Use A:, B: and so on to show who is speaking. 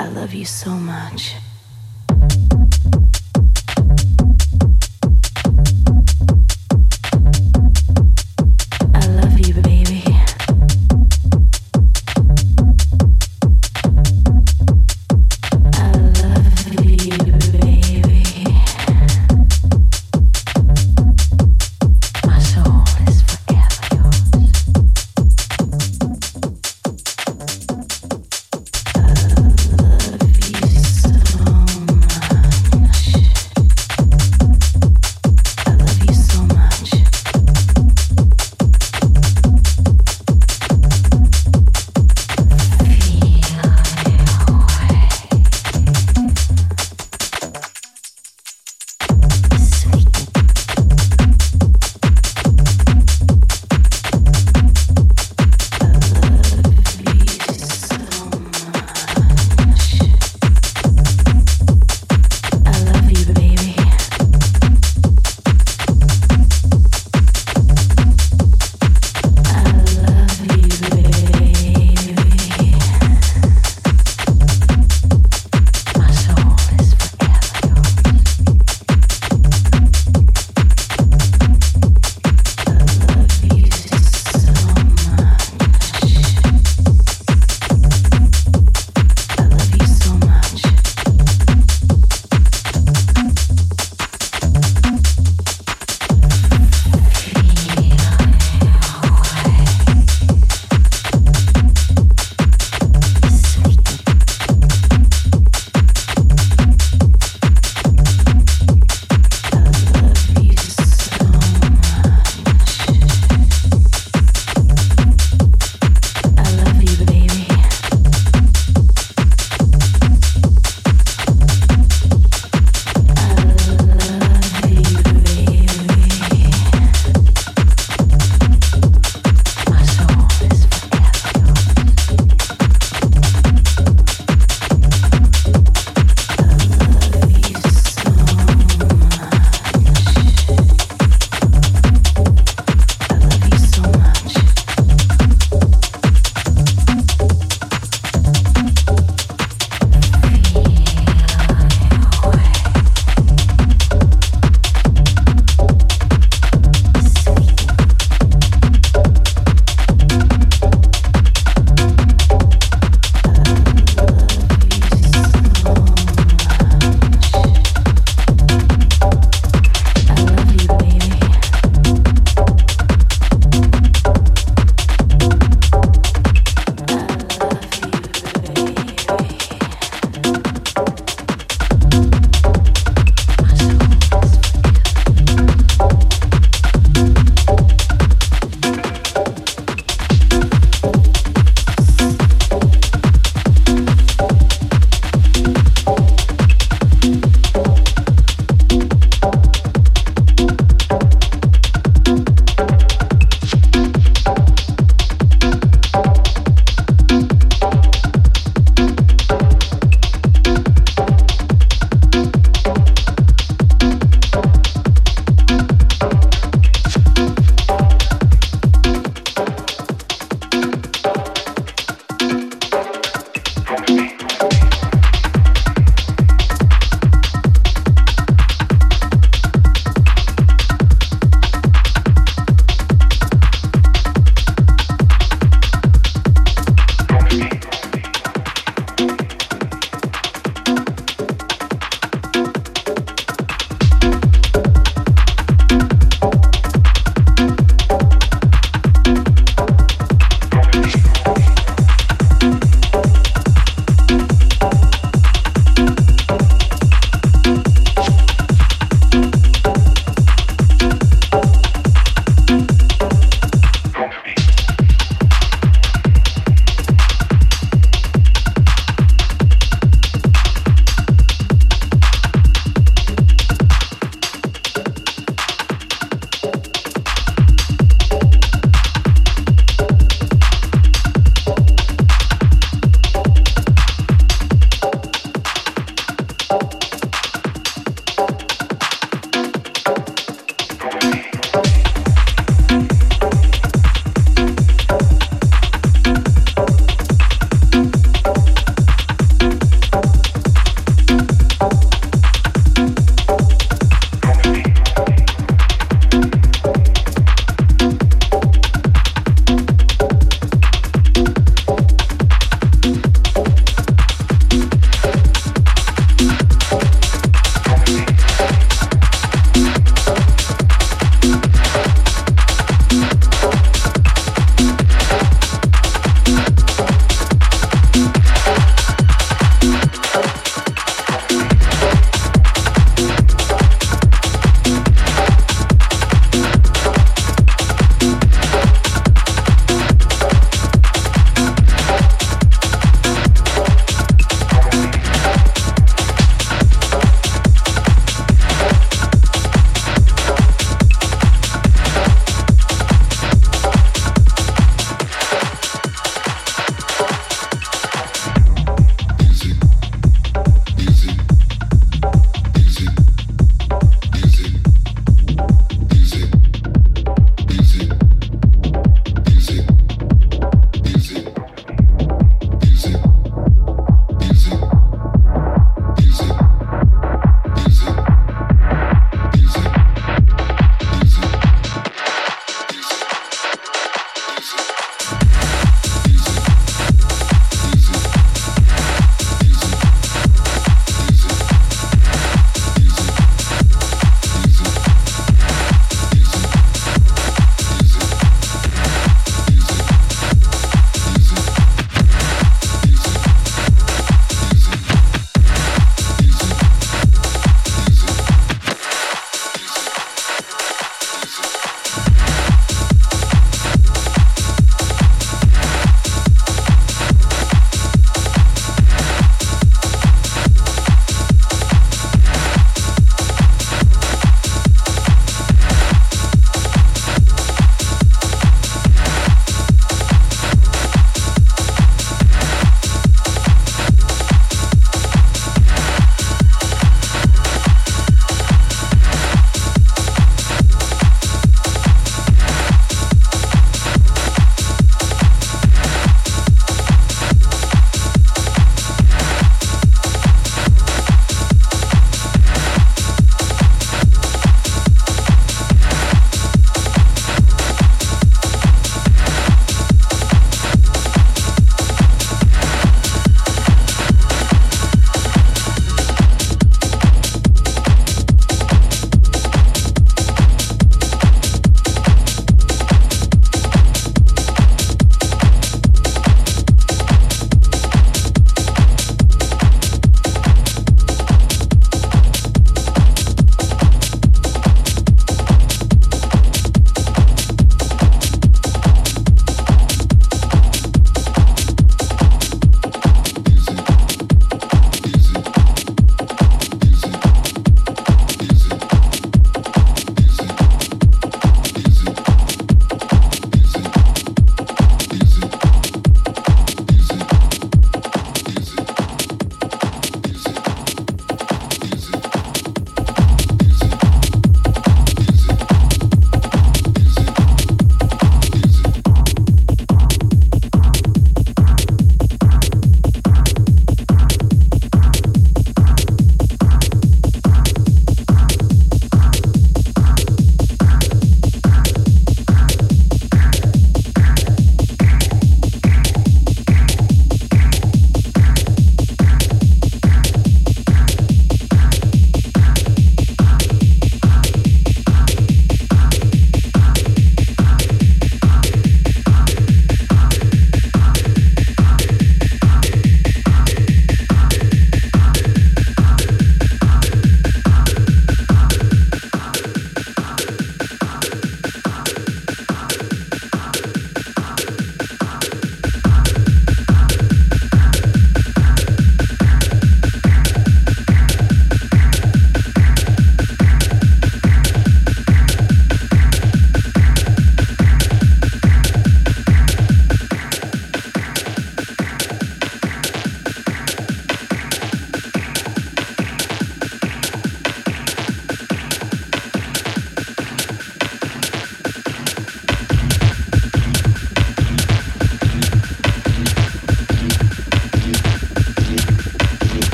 A: I love you so much.